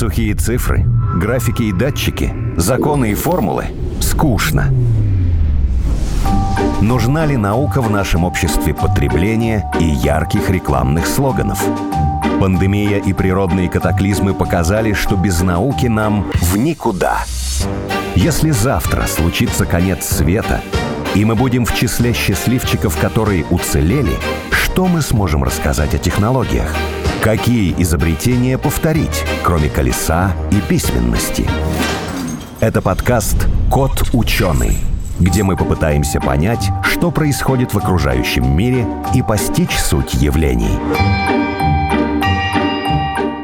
Сухие цифры, графики и датчики, законы и формулы – скучно. Нужна ли наука в нашем обществе потребления и ярких рекламных слоганов? Пандемия и природные катаклизмы показали, что без науки нам в никуда. Если завтра случится конец света, и мы будем в числе счастливчиков, которые уцелели, что мы сможем рассказать о технологиях? Какие изобретения повторить, кроме колеса и письменности? Это подкаст «Кот ученый», где мы попытаемся понять, что происходит в окружающем мире и постичь суть явлений.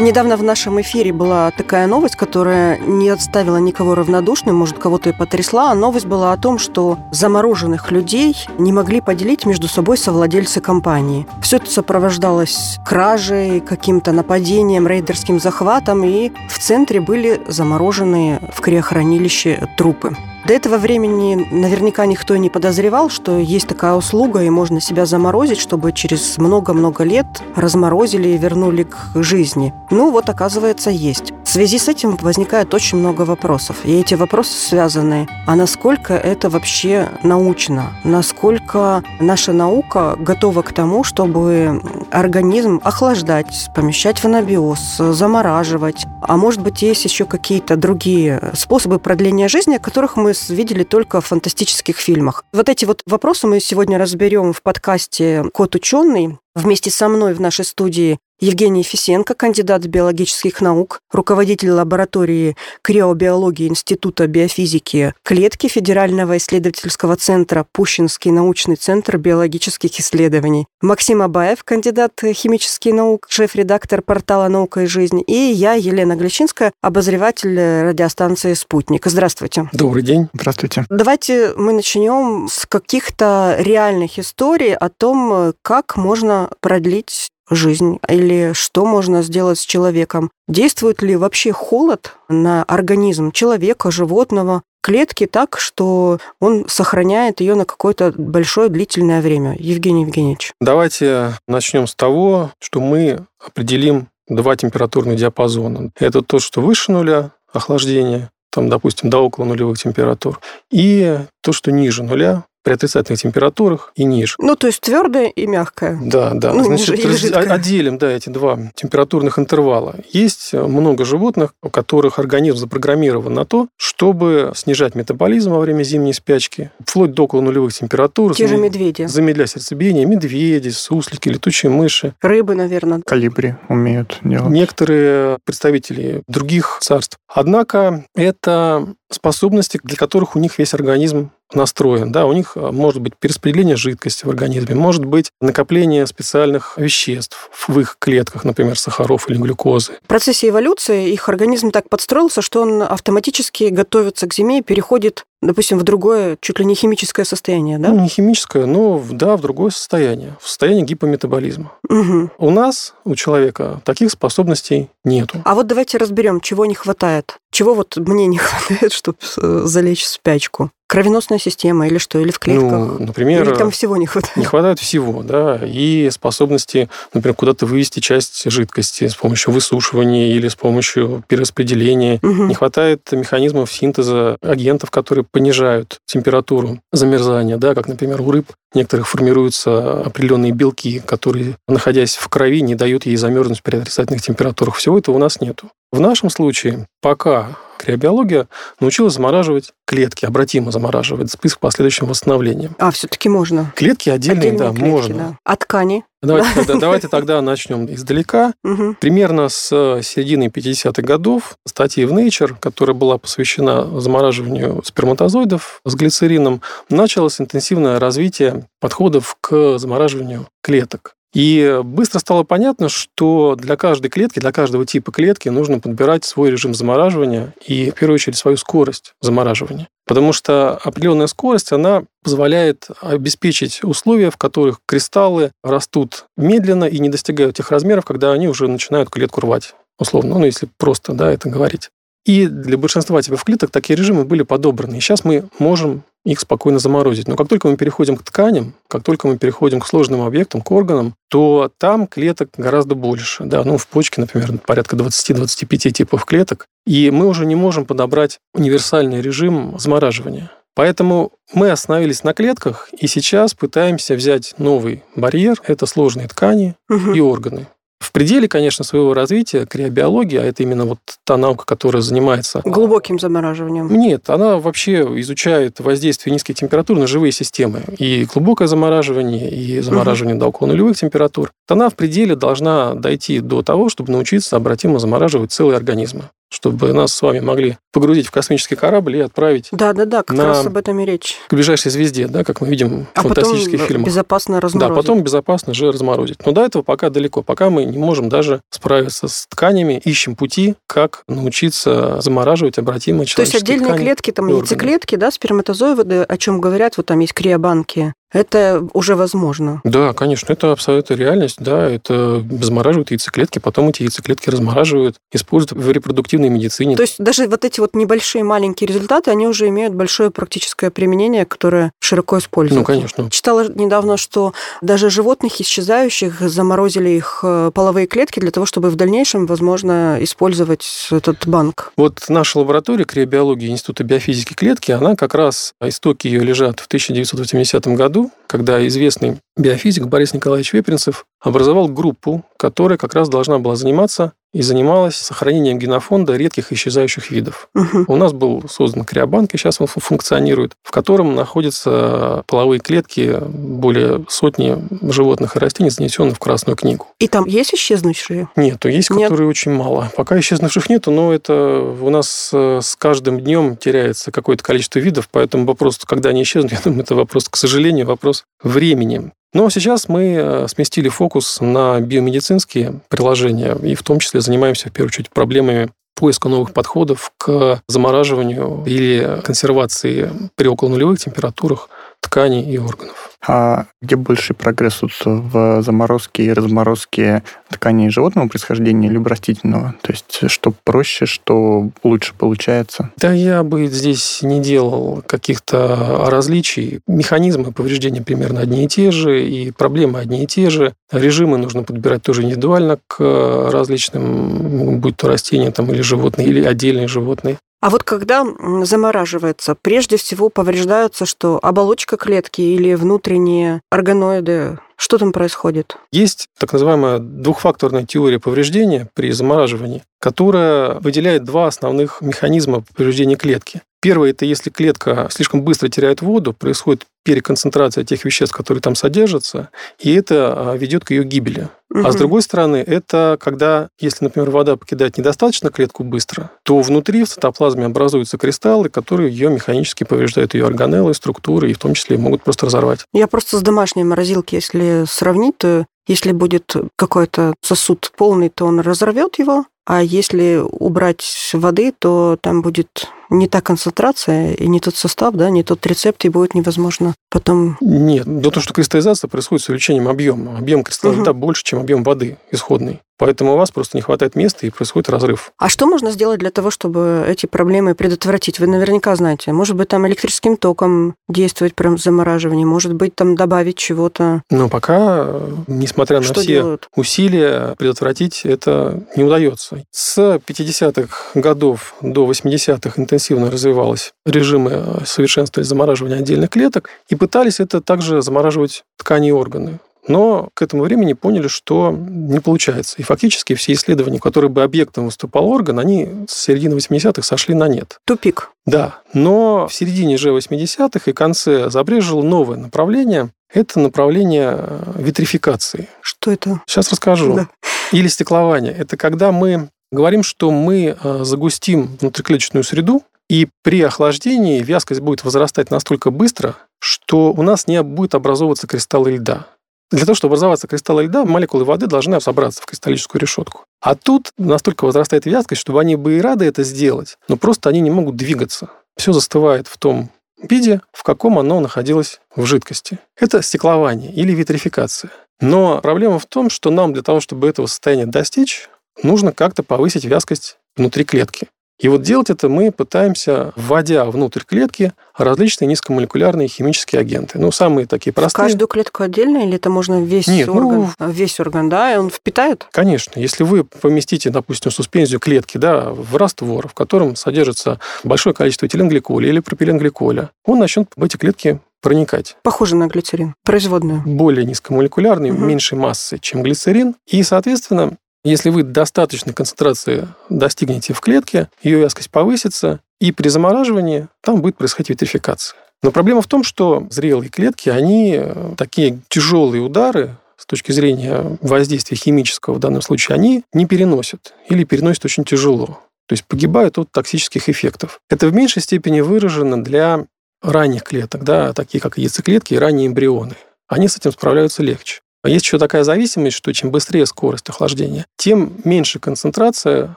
Недавно в нашем эфире была такая новость, которая не отставила никого равнодушным, может, кого-то и потрясла. А новость была о том, что замороженных людей не могли поделить между собой совладельцы компании. Все это сопровождалось кражей, каким-то нападением, рейдерским захватом, и в центре были замороженные в криохранилище трупы. До этого времени наверняка никто и не подозревал, что есть такая услуга, и можно себя заморозить, чтобы через много-много лет разморозили и вернули к жизни. Ну вот, оказывается, есть. В связи с этим возникает очень много вопросов. И эти вопросы связаны, а насколько это вообще научно? Насколько наша наука готова к тому, чтобы организм охлаждать, помещать в анабиоз, замораживать? А может быть, есть еще какие-то другие способы продления жизни, о которых мы видели только в фантастических фильмах. Вот эти вот вопросы мы сегодня разберем в подкасте «Кот ученый». Вместе со мной в нашей студии Евгений Фисенко, кандидат биологических наук, руководитель лаборатории криобиологии Института биофизики клетки Федерального исследовательского центра Пущинский научный центр биологических исследований. Максим Абаев, кандидат химических наук, шеф-редактор портала «Наука и жизнь». И я, Елена Гличинская, обозреватель радиостанции «Спутник». Здравствуйте. Добрый день. Здравствуйте. Давайте мы начнем с каких-то реальных историй о том, как можно продлить жизнь или что можно сделать с человеком. Действует ли вообще холод на организм человека, животного, клетки так, что он сохраняет ее на какое-то большое длительное время? Евгений Евгеньевич. Давайте начнем с того, что мы определим два температурных диапазона. Это то, что выше нуля, охлаждение, там, допустим, до около нулевых температур, и то, что ниже нуля, при отрицательных температурах и ниже. Ну, то есть твердое и мягкое. Да, да. Ну, Значит, раз... отделим да, эти два температурных интервала. Есть много животных, у которых организм запрограммирован на то, чтобы снижать метаболизм во время зимней спячки, вплоть до около нулевых температур. Те же медведи. Замедлять сердцебиение. Медведи, суслики, летучие мыши. Рыбы, наверное. Калибри умеют делать. Некоторые представители других царств. Однако это способности, для которых у них весь организм настроен. Да, у них а, может быть перераспределение жидкости в организме, может быть накопление специальных веществ в их клетках, например, сахаров или глюкозы. В процессе эволюции их организм так подстроился, что он автоматически готовится к зиме и переходит допустим, в другое, чуть ли не химическое состояние, да? Ну, не химическое, но да, в другое состояние, в состояние гипометаболизма. Угу. У нас, у человека, таких способностей нету. А вот давайте разберем, чего не хватает. Чего вот мне не хватает, чтобы э, залечь в спячку? Кровеносная система или что? Или в клетках? Ну, например... Или там всего не хватает? Не хватает всего, да. И способности, например, куда-то вывести часть жидкости с помощью высушивания или с помощью перераспределения. Угу. Не хватает механизмов синтеза агентов, которые понижают температуру замерзания, да, как, например, у рыб некоторых формируются определенные белки, которые, находясь в крови, не дают ей замерзнуть при отрицательных температурах. Всего этого у нас нету. В нашем случае пока криобиология научилась замораживать клетки, обратимо замораживать с последующим восстановлением. А, все-таки можно. Клетки отдельные, Отдельные да, клетки, можно. Да. А ткани? Давайте, тогда, давайте тогда начнем издалека. Угу. Примерно с середины 50-х годов статьи в Nature, которая была посвящена замораживанию сперматозоидов с глицерином, началось интенсивное развитие подходов к замораживанию клеток. И быстро стало понятно, что для каждой клетки, для каждого типа клетки нужно подбирать свой режим замораживания и, в первую очередь, свою скорость замораживания. Потому что определенная скорость, она позволяет обеспечить условия, в которых кристаллы растут медленно и не достигают тех размеров, когда они уже начинают клетку рвать, условно, ну, если просто да, это говорить. И для большинства типов клеток такие режимы были подобраны. И сейчас мы можем их спокойно заморозить. Но как только мы переходим к тканям, как только мы переходим к сложным объектам, к органам, то там клеток гораздо больше. Да, ну, в почке, например, порядка 20-25 типов клеток. И мы уже не можем подобрать универсальный режим замораживания. Поэтому мы остановились на клетках и сейчас пытаемся взять новый барьер. Это сложные ткани угу. и органы. В пределе, конечно, своего развития криобиология, а это именно вот та наука, которая занимается... Глубоким замораживанием. Нет, она вообще изучает воздействие низких температур на живые системы. И глубокое замораживание, и замораживание угу. до около нулевых температур. Она в пределе должна дойти до того, чтобы научиться обратимо замораживать целые организмы чтобы нас с вами могли погрузить в космический корабль и отправить. Да, да, да, как на... раз об этом и речь. К ближайшей звезде, да, как мы видим в а фантастических потом фильмах. Безопасно разморозить. Да, потом безопасно же разморозить. Но до этого пока далеко. Пока мы не можем даже справиться с тканями, ищем пути, как научиться замораживать обратимо То есть отдельные клетки, там яйцеклетки, да, сперматозоиды, о чем говорят, вот там есть криобанки, это уже возможно. Да, конечно, это абсолютно реальность. Да, это замораживают яйцеклетки, потом эти яйцеклетки размораживают, используют в репродуктивной медицине. То есть даже вот эти вот небольшие маленькие результаты, они уже имеют большое практическое применение, которое широко используется. Ну, конечно. Читала недавно, что даже животных исчезающих заморозили их э, половые клетки для того, чтобы в дальнейшем, возможно, использовать этот банк. Вот наша лаборатория криобиологии Института биофизики клетки, она как раз, истоки ее лежат в 1980 году, году, когда известный биофизик Борис Николаевич Вепринцев образовал группу, которая как раз должна была заниматься и занималась сохранением генофонда редких исчезающих видов. Угу. У нас был создан криобанк, и сейчас он функционирует, в котором находятся половые клетки более сотни животных и растений, занесенных в Красную книгу. И там есть исчезнувшие? Нет, есть, нет. которые очень мало. Пока исчезнувших нету, но это у нас э, с каждым днем теряется какое-то количество видов, поэтому вопрос, когда они исчезнут, я думаю, это вопрос, к сожалению, вопрос времени. Но сейчас мы э, сместили фокус на биомедицинские приложения и в том числе занимаемся, в первую очередь, проблемами поиска новых подходов к замораживанию или консервации при около нулевых температурах тканей и органов. А где больший прогресс вот в заморозке и разморозке тканей животного происхождения либо растительного? То есть что проще, что лучше получается? Да я бы здесь не делал каких-то различий. Механизмы повреждения примерно одни и те же, и проблемы одни и те же. Режимы нужно подбирать тоже индивидуально к различным, будь то растения там, или животные, или отдельные животные. А вот когда замораживается, прежде всего повреждаются что? Оболочка клетки или внутренние органоиды? Что там происходит? Есть так называемая двухфакторная теория повреждения при замораживании, которая выделяет два основных механизма повреждения клетки. Первое – это если клетка слишком быстро теряет воду, происходит переконцентрация тех веществ, которые там содержатся, и это а, ведет к ее гибели. Угу. А с другой стороны, это когда, если, например, вода покидает недостаточно клетку быстро, то внутри в цитоплазме образуются кристаллы, которые ее механически повреждают, ее органеллы, структуры, и в том числе могут просто разорвать. Я просто с домашней морозилки, если сравнить, то если будет какой-то сосуд полный, то он разорвет его, а если убрать воды, то там будет не та концентрация и не тот состав, да, не тот рецепт, и будет невозможно потом... Нет, до того, что кристаллизация происходит с увеличением объема. Объем кристалла угу. больше, чем объем воды исходный. Поэтому у вас просто не хватает места и происходит разрыв. А что можно сделать для того, чтобы эти проблемы предотвратить? Вы наверняка знаете. Может быть, там электрическим током действовать прям замораживание, может быть, там добавить чего-то. Но пока, несмотря на что все делают? усилия, предотвратить это не удается. С 50-х годов до 80-х интенсивно развивалось режимы совершенствования замораживания отдельных клеток и пытались это также замораживать ткани и органы. Но к этому времени поняли, что не получается. И фактически все исследования, которые бы объектом выступал орган, они с середины 80-х сошли на нет. Тупик. Да. Но в середине же 80-х и конце забрежило новое направление. Это направление э, витрификации. Что это? Сейчас расскажу. Да. Или стеклование. Это когда мы говорим, что мы э, загустим внутриклеточную среду, и при охлаждении вязкость будет возрастать настолько быстро, что у нас не будет образовываться кристаллы льда. Для того, чтобы образоваться кристаллы льда, молекулы воды должны собраться в кристаллическую решетку. А тут настолько возрастает вязкость, чтобы они бы и рады это сделать, но просто они не могут двигаться. Все застывает в том виде, в каком оно находилось в жидкости. Это стеклование или витрификация. Но проблема в том, что нам для того, чтобы этого состояния достичь, нужно как-то повысить вязкость внутри клетки. И вот делать это мы пытаемся, вводя внутрь клетки различные низкомолекулярные химические агенты. Ну, самые такие простые. В каждую клетку отдельно или это можно весь Нет, ну, орган? весь орган, да, и он впитает? Конечно. Если вы поместите, допустим, суспензию клетки да, в раствор, в котором содержится большое количество этиленгликоля или пропиленгликоля, он начнет в эти клетки проникать. Похоже на глицерин, производную. Более низкомолекулярный, Мгм. меньшей массы, чем глицерин. И, соответственно, если вы достаточной концентрации достигнете в клетке, ее вязкость повысится, и при замораживании там будет происходить витрификация. Но проблема в том, что зрелые клетки, они э, такие тяжелые удары с точки зрения воздействия химического в данном случае, они не переносят или переносят очень тяжело. То есть погибают от токсических эффектов. Это в меньшей степени выражено для ранних клеток, да, такие как яйцеклетки и ранние эмбрионы. Они с этим справляются легче. А есть еще такая зависимость, что чем быстрее скорость охлаждения, тем меньше концентрация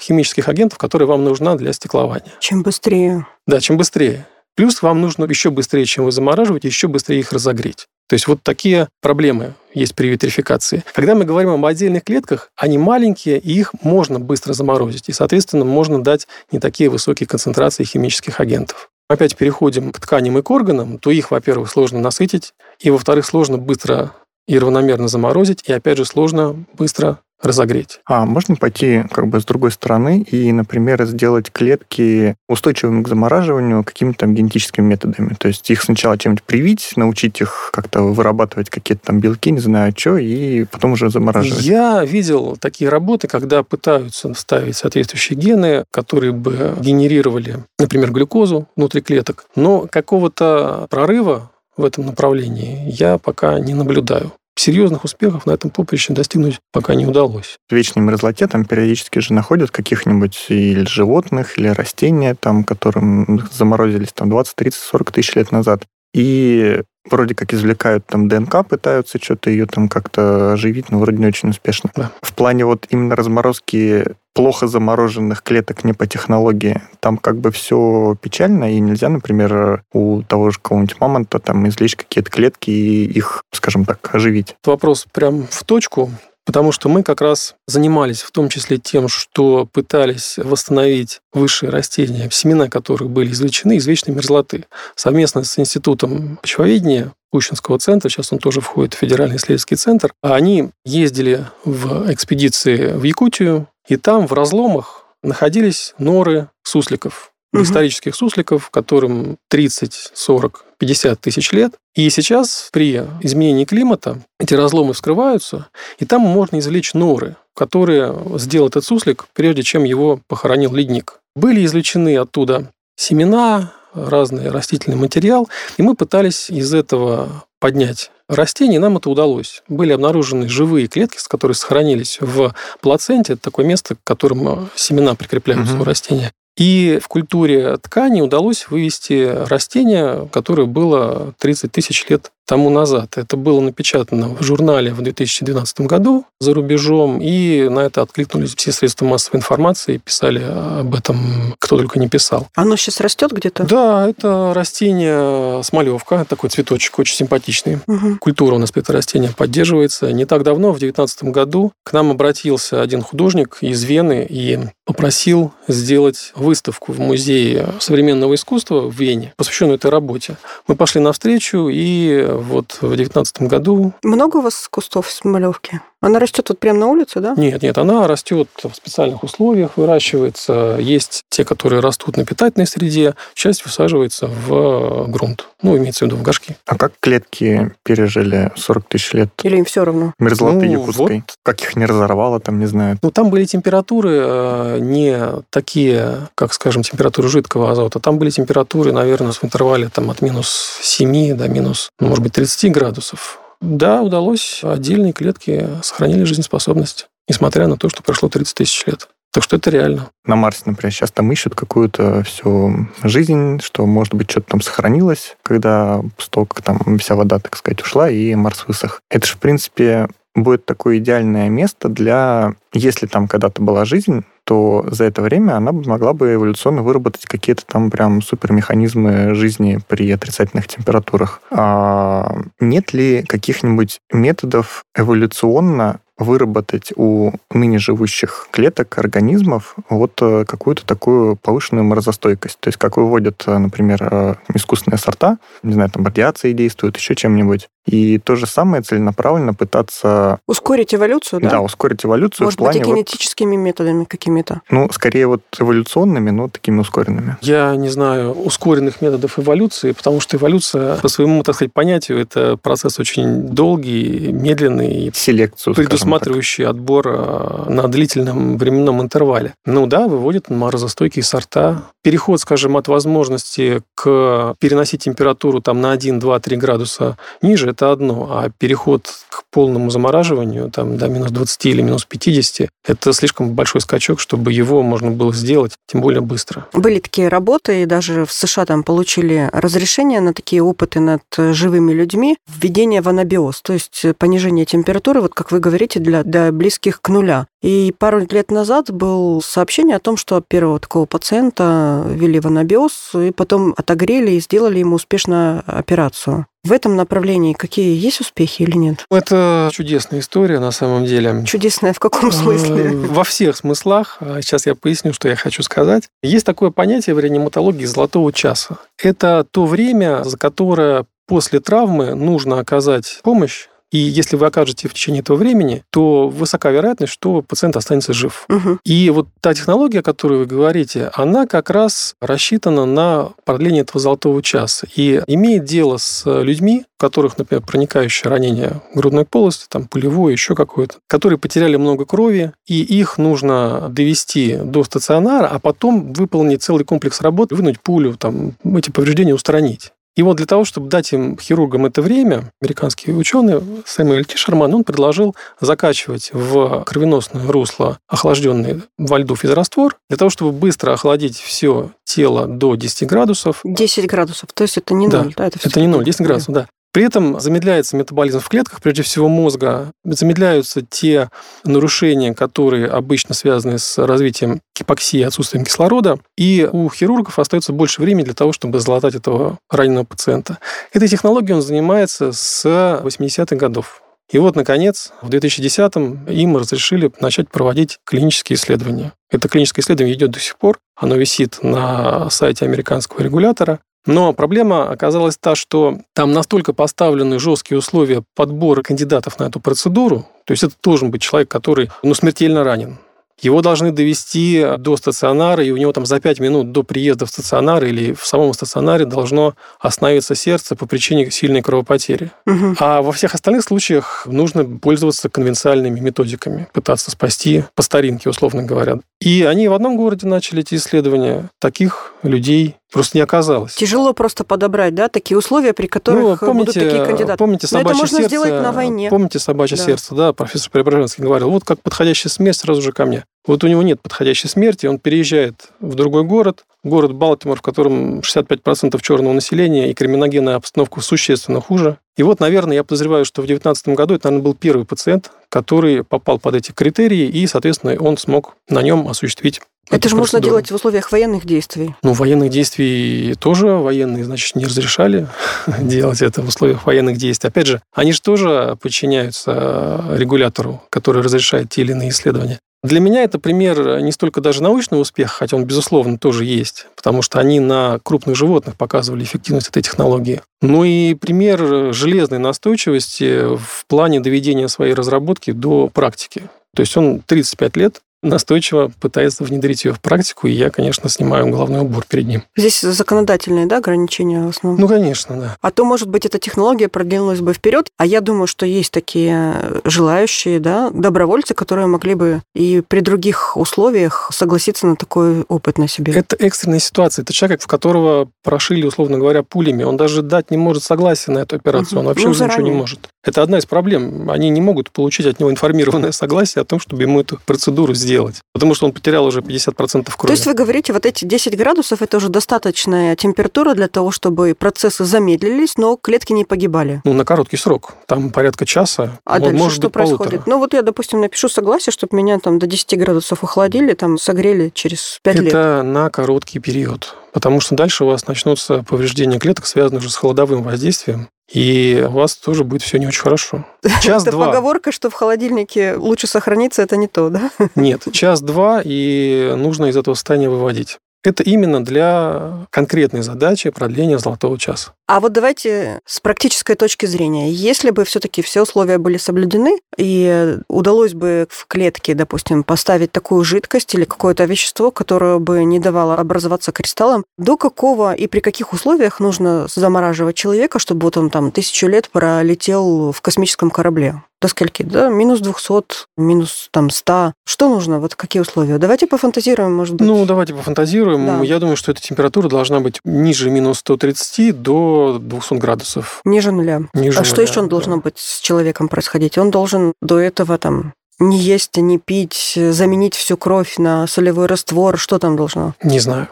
химических агентов, которые вам нужна для стеклования. Чем быстрее. Да, чем быстрее. Плюс вам нужно еще быстрее, чем вы замораживаете, еще быстрее их разогреть. То есть вот такие проблемы есть при витрификации. Когда мы говорим об отдельных клетках, они маленькие, и их можно быстро заморозить. И, соответственно, можно дать не такие высокие концентрации химических агентов. Опять переходим к тканям и к органам, то их, во-первых, сложно насытить, и, во-вторых, сложно быстро и равномерно заморозить, и, опять же, сложно быстро разогреть. А можно пойти как бы с другой стороны и, например, сделать клетки устойчивыми к замораживанию какими-то там генетическими методами. То есть их сначала чем-нибудь привить, научить их как-то вырабатывать какие-то там белки, не знаю что, и потом уже замораживать. Я видел такие работы, когда пытаются вставить соответствующие гены, которые бы генерировали, например, глюкозу внутри клеток, но какого-то прорыва в этом направлении я пока не наблюдаю. Серьезных успехов на этом поприще достигнуть пока не удалось. В вечной мерзлоте там периодически же находят каких-нибудь или животных, или растения, там, которым заморозились там 20, 30, 40 тысяч лет назад. И вроде как извлекают там ДНК, пытаются что-то ее там как-то оживить, но вроде не очень успешно. Да. В плане вот именно разморозки плохо замороженных клеток не по технологии, там как бы все печально, и нельзя, например, у того же какого-нибудь мамонта там извлечь какие-то клетки и их, скажем так, оживить. Вопрос прям в точку, потому что мы как раз занимались в том числе тем, что пытались восстановить высшие растения, семена которых были извлечены из вечной мерзлоты. Совместно с Институтом почвоведения Пущинского центра, сейчас он тоже входит в Федеральный исследовательский центр, а они ездили в экспедиции в Якутию, и там в разломах находились норы сусликов, Мгм. исторических сусликов, которым 30, 40, 50 тысяч лет. И сейчас при изменении климата эти разломы вскрываются, и там можно извлечь норы, которые сделал этот суслик, прежде чем его похоронил ледник. Были извлечены оттуда семена, разный растительный материал, и мы пытались из этого поднять растения, и нам это удалось. Были обнаружены живые клетки, которые сохранились в плаценте. Это такое место, к которому семена прикрепляются Мгм. у растения. И в культуре ткани удалось вывести растение, которое было 30 тысяч лет тому назад. Это было напечатано в журнале в 2012 году за рубежом, и на это откликнулись все средства массовой информации, писали об этом, кто только не писал. Оно сейчас растет где-то? Да, это растение смолевка, такой цветочек очень симпатичный. Мгм. Культура у нас это растение поддерживается. Не так давно, в 2019 году, к нам обратился один художник из Вены и попросил сделать выставку в Музее современного искусства в Вене, посвященную этой работе. Мы пошли навстречу, и вот в 2019 году... Много у вас кустов смолевки? Она растет вот прямо на улице, да? Нет, нет, она растет в специальных условиях, выращивается. Есть те, которые растут на питательной среде, часть высаживается в грунт. Ну, имеется в виду в горшки. А как клетки пережили 40 тысяч лет Или им все равно? мерзлоты Ну, якутской? вот. Как их не разорвало, там, не знаю. Ну, там были температуры э, не такие, как, скажем, температуры жидкого азота. Там были температуры, наверное, в интервале там, от минус 7 до минус, ну, может быть, 30 градусов. Да, удалось. Отдельные клетки сохранили жизнеспособность, несмотря на то, что прошло 30 тысяч лет. Так что это реально. На Марсе, например, сейчас там ищут какую-то всю жизнь, что, может быть, что-то там сохранилось, когда столько там вся вода, так сказать, ушла, и Марс высох. Это же, в принципе, будет такое идеальное место для... Если там когда-то была жизнь, то за это время она могла бы эволюционно выработать какие-то там прям супермеханизмы жизни при отрицательных температурах. А нет ли каких-нибудь методов эволюционно выработать у ныне живущих клеток организмов вот э, какую-то такую повышенную морозостойкость. То есть как выводят, э, например, э, искусственные сорта, не знаю, там радиации действуют, еще чем-нибудь. И то же самое целенаправленно пытаться... Ускорить эволюцию, да? Да, ускорить эволюцию Может в плане... быть, и генетическими вот, методами какими-то? Ну, скорее вот эволюционными, но такими ускоренными. Я не знаю ускоренных методов эволюции, потому что эволюция, по своему, так сказать, понятию, это процесс очень долгий, медленный. Селекцию, Предусматривающий отбор а, на длительном временном интервале. Ну да, выводят морозостойкие сорта. Переход, скажем, от возможности к переносить температуру там на 1, 2, 3 градуса ниже, это одно, а переход к полному замораживанию, там, до минус 20 или минус 50, это слишком большой скачок, чтобы его можно было сделать, тем более быстро. Были такие работы, и даже в США там получили разрешение на такие опыты над живыми людьми, введение в анабиоз, то есть понижение температуры, вот как вы говорите, для, для близких к нуля. И пару лет назад было сообщение о том, что первого такого пациента ввели в анабиоз, и потом отогрели и сделали ему успешно операцию. В этом направлении какие есть успехи или нет? Это чудесная история на самом деле. Чудесная в каком смысле? Во всех смыслах. А сейчас я поясню, что я хочу сказать. Есть такое понятие в реаниматологии золотого часа. Это то время, за которое после травмы нужно оказать помощь и если вы окажете в течение этого времени, то высока вероятность, что пациент останется жив. Угу. И вот та технология, о которой вы говорите, она как раз рассчитана на продление этого золотого часа и имеет дело с людьми, у которых, например, проникающее ранение грудной полости, там пулевое, еще какое-то, которые потеряли много крови, и их нужно довести до стационара, а потом выполнить целый комплекс работ, вынуть пулю, там, эти повреждения устранить. И вот для того, чтобы дать им, хирургам, это время, американский ученый Сэмюэль Тишерман, он предложил закачивать в кровеносное русло охлажденный во льду физраствор, для того, чтобы быстро охладить все тело до 10 градусов. 10 градусов, то есть это не да, ноль, да? Это, это не ноль, 10 градусов, да. При этом замедляется метаболизм в клетках, прежде всего мозга, замедляются те нарушения, которые обычно связаны с развитием гипоксии, отсутствием кислорода, и у хирургов остается больше времени для того, чтобы залатать этого раненого пациента. Этой технологией он занимается с 80-х годов. И вот, наконец, в 2010-м им разрешили начать проводить клинические исследования. Это клиническое исследование идет до сих пор. Оно висит на сайте американского регулятора. Но проблема оказалась та, что там настолько поставлены жесткие условия подбора кандидатов на эту процедуру, то есть это должен быть человек, который ну, смертельно ранен. Его должны довести до стационара, и у него там за 5 минут до приезда в стационар или в самом стационаре должно остановиться сердце по причине сильной кровопотери. Угу. А во всех остальных случаях нужно пользоваться конвенциальными методиками, пытаться спасти по старинке, условно говоря. И они в одном городе начали эти исследования. Таких людей просто не оказалось. Тяжело просто подобрать, да, такие условия, при которых ну, помните, будут такие кандидаты. Помните Но собачье это можно сердце, сделать на войне. Помните собачье Да. сердце, да, профессор Преображенский говорил, вот как подходящая смерть сразу же ко мне. Вот у него нет подходящей смерти, он переезжает в другой город, город Балтимор, в котором 65% черного населения и криминогенная обстановка существенно хуже. И вот, наверное, я подозреваю, что в 2019 году это, наверное, был первый пациент, который попал под эти критерии, и, соответственно, он смог на нем осуществить Это же можно процедуру. делать в условиях военных действий. Ну, военных действий тоже военные, значит, не разрешали делать это в условиях военных действий. Опять же, они же тоже подчиняются регулятору, который разрешает те или иные исследования. Для меня это пример не столько даже научного успеха, хотя он, безусловно, тоже есть, потому что они на крупных животных показывали эффективность этой технологии. Но и пример железной настойчивости в плане доведения своей разработки до практики. То есть он 35 лет настойчиво пытается внедрить ее в практику, и я, конечно, снимаю головной убор перед ним. Здесь законодательные, да, ограничения в основном. Ну, конечно, да. А то, может быть, эта технология продвинулась бы вперед. А я думаю, что есть такие желающие, да, добровольцы, которые могли бы и при других условиях согласиться на такой опыт на себе. Это экстренная ситуация. Это человек, в которого прошили, условно говоря, пулями. Он даже дать не может согласия на эту операцию. Он Мгм. вообще Ну, уже ничего не может. Это одна из проблем. Они не могут получить от него информированное согласие о том, чтобы ему эту процедуру сделать. Потому что он потерял уже 50% крови. То есть вы говорите, вот эти 10 градусов это уже достаточная температура для того, чтобы процессы замедлились, но клетки не погибали. Ну, на короткий срок. Там порядка часа. А он дальше может что быть полутора. происходит? Ну вот я, допустим, напишу согласие, чтобы меня там до 10 градусов охладили, там согрели через 5 лет. Это на короткий период. Потому что дальше у вас начнутся повреждения клеток, связанные уже с холодовым воздействием. И у вас тоже будет все не очень хорошо. Час-два. Это поговорка, что в холодильнике лучше сохраниться, это не то, да? Нет, час-два, и нужно из этого состояния выводить. Это именно для конкретной задачи продления золотого часа. А вот давайте с практической точки зрения. Если бы все-таки все условия были соблюдены, и удалось бы в клетке, допустим, поставить такую жидкость или какое-то вещество, которое бы не давало образоваться кристаллам, до какого и при каких условиях нужно замораживать человека, чтобы вот он там тысячу лет пролетел в космическом корабле? До скольки, да, минус 200, минус там 100. Что нужно, вот какие условия? Давайте пофантазируем, может быть. Ну, давайте пофантазируем. Да. Я думаю, что эта температура должна быть ниже минус 130 до 200 градусов. Ниже нуля. Ниже а нуля, что еще должно быть с человеком происходить? Он должен до этого там не есть, не пить, заменить всю кровь на солевой раствор. Что там должно? Не знаю.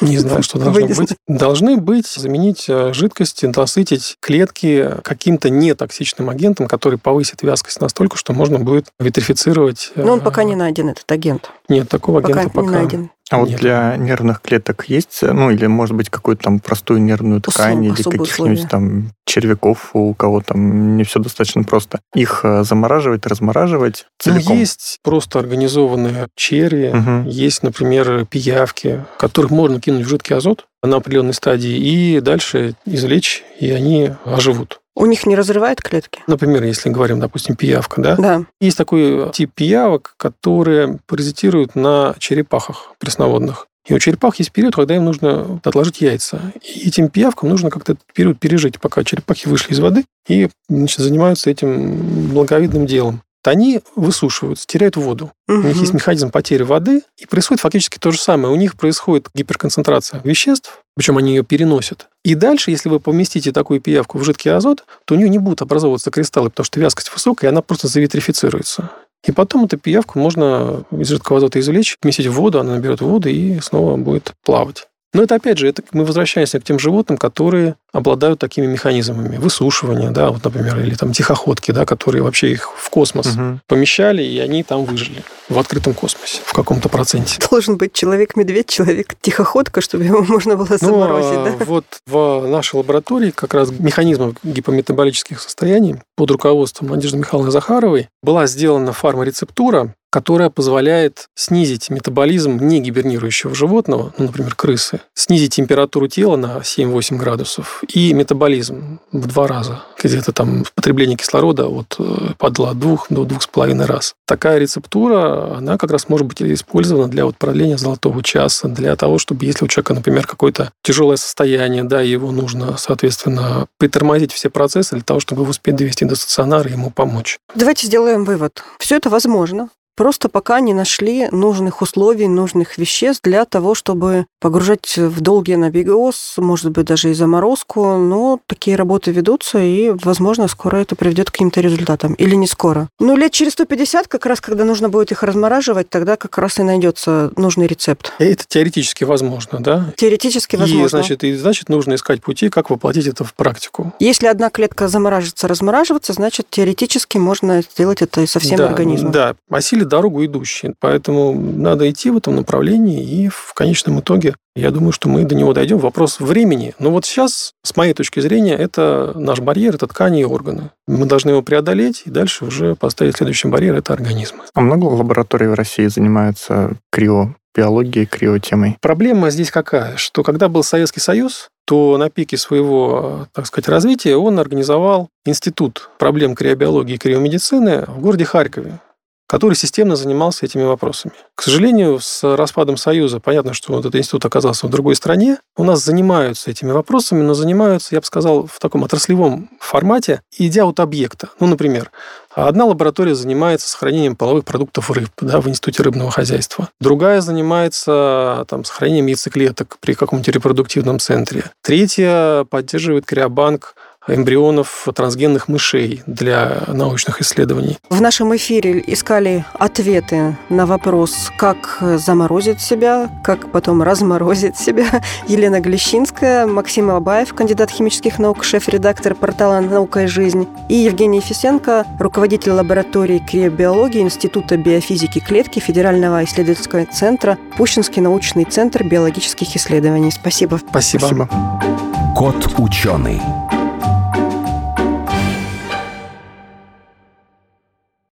Не знаю, что должно быть. Должны быть, заменить э, жидкости, насытить клетки каким-то нетоксичным агентом, который повысит вязкость настолько, что можно будет витрифицировать. Но он пока не найден, этот агент. Нет, такого пока агента пока не найден. А вот для нервных клеток есть, ну или может быть какую-то там простую нервную ткань или каких-нибудь там червяков, у кого там не все достаточно просто. Их э, замораживать, размораживать ну, целиком? Ну, есть просто организованные черви, угу. есть, например, пиявки, которых можно кинуть в жидкий азот на определенной стадии и дальше извлечь, и они оживут. У них не разрывает клетки? Например, если говорим, допустим, пиявка, да? Да. Есть такой тип пиявок, которые паразитируют на черепахах пресноводных. И у черепах есть период, когда им нужно отложить яйца. И этим пиявкам нужно как-то этот период пережить, пока черепахи вышли из воды и значит, занимаются этим благовидным делом они высушиваются, теряют воду. Угу. У них есть механизм потери воды, и происходит фактически то же самое. У них происходит гиперконцентрация веществ, причем они ее переносят. И дальше, если вы поместите такую пиявку в жидкий азот, то у нее не будут образовываться кристаллы, потому что вязкость высокая, и она просто завитрифицируется. И потом эту пиявку можно из жидкого азота извлечь, вместить в воду, она наберет воду и снова будет плавать. Но это, опять же, это мы возвращаемся к тем животным, которые обладают такими механизмами высушивания, да, вот, например, или там тихоходки, да, которые вообще их в космос угу. помещали, и они там выжили в открытом космосе в каком-то проценте. Должен быть человек-медведь, человек-тихоходка, чтобы его можно было ну, заморозить, ну, да? Вот в нашей лаборатории как раз механизмов гипометаболических состояний под руководством Надежды Михайловны Захаровой была сделана фармарецептура, которая позволяет снизить метаболизм не гибернирующего животного, ну, например, крысы, снизить температуру тела на 7-8 градусов и метаболизм в два раза. Где-то там потребление кислорода от, э, падало от 2 до 2,5 раз. Такая рецептура, она как раз может быть использована для вот продления золотого часа, для того, чтобы если у человека, например, какое-то тяжелое состояние, да, его нужно, соответственно, притормозить все процессы для того, чтобы его успеть довести до стационара и ему помочь. Давайте сделаем вывод. Все это возможно. Просто пока не нашли нужных условий, нужных веществ для того, чтобы погружать в долгий анабиоз, может быть, даже и заморозку. Но такие работы ведутся, и, возможно, скоро это приведет к каким-то результатам. Или не скоро. Ну, лет через 150, как раз, когда нужно будет их размораживать, тогда как раз и найдется нужный рецепт. Это теоретически возможно, да? Теоретически возможно. И, значит, и, значит, нужно искать пути, как воплотить это в практику. Если одна клетка замораживается, размораживаться, значит, теоретически можно сделать это и со всем да, организмом. Да, осилить или дорогу идущий. Поэтому надо идти в этом направлении, и в конечном итоге я думаю, что мы до него дойдем. Вопрос времени. Но вот сейчас, с моей точки зрения, это наш барьер, это ткани и органы. Мы должны его преодолеть, и дальше уже поставить следующий барьер – это организмы. А много лабораторий в России занимаются крио биологией, криотемой. Проблема здесь какая? Что когда был Советский Союз, то на пике своего, так сказать, развития он организовал Институт проблем криобиологии и криомедицины в городе Харькове который системно занимался этими вопросами. К сожалению, с распадом Союза, понятно, что вот этот институт оказался в другой стране, у нас занимаются этими вопросами, но занимаются, я бы сказал, в таком отраслевом формате, идя от объекта. Ну, например, Одна лаборатория занимается сохранением половых продуктов рыб да, в Институте рыбного хозяйства. Другая занимается там, сохранением яйцеклеток при каком-то репродуктивном центре. Третья поддерживает криобанк эмбрионов трансгенных мышей для научных исследований. В нашем эфире искали ответы на вопрос, как заморозить себя, как потом разморозить себя. Елена Глещинская, Максим Абаев, кандидат химических наук, шеф-редактор портала «Наука и жизнь», и Евгений Фисенко, руководитель лаборатории криобиологии Института биофизики клетки Федерального исследовательского центра Пущинский научный центр биологических исследований. Спасибо. Спасибо. Спасибо. Кот ученый.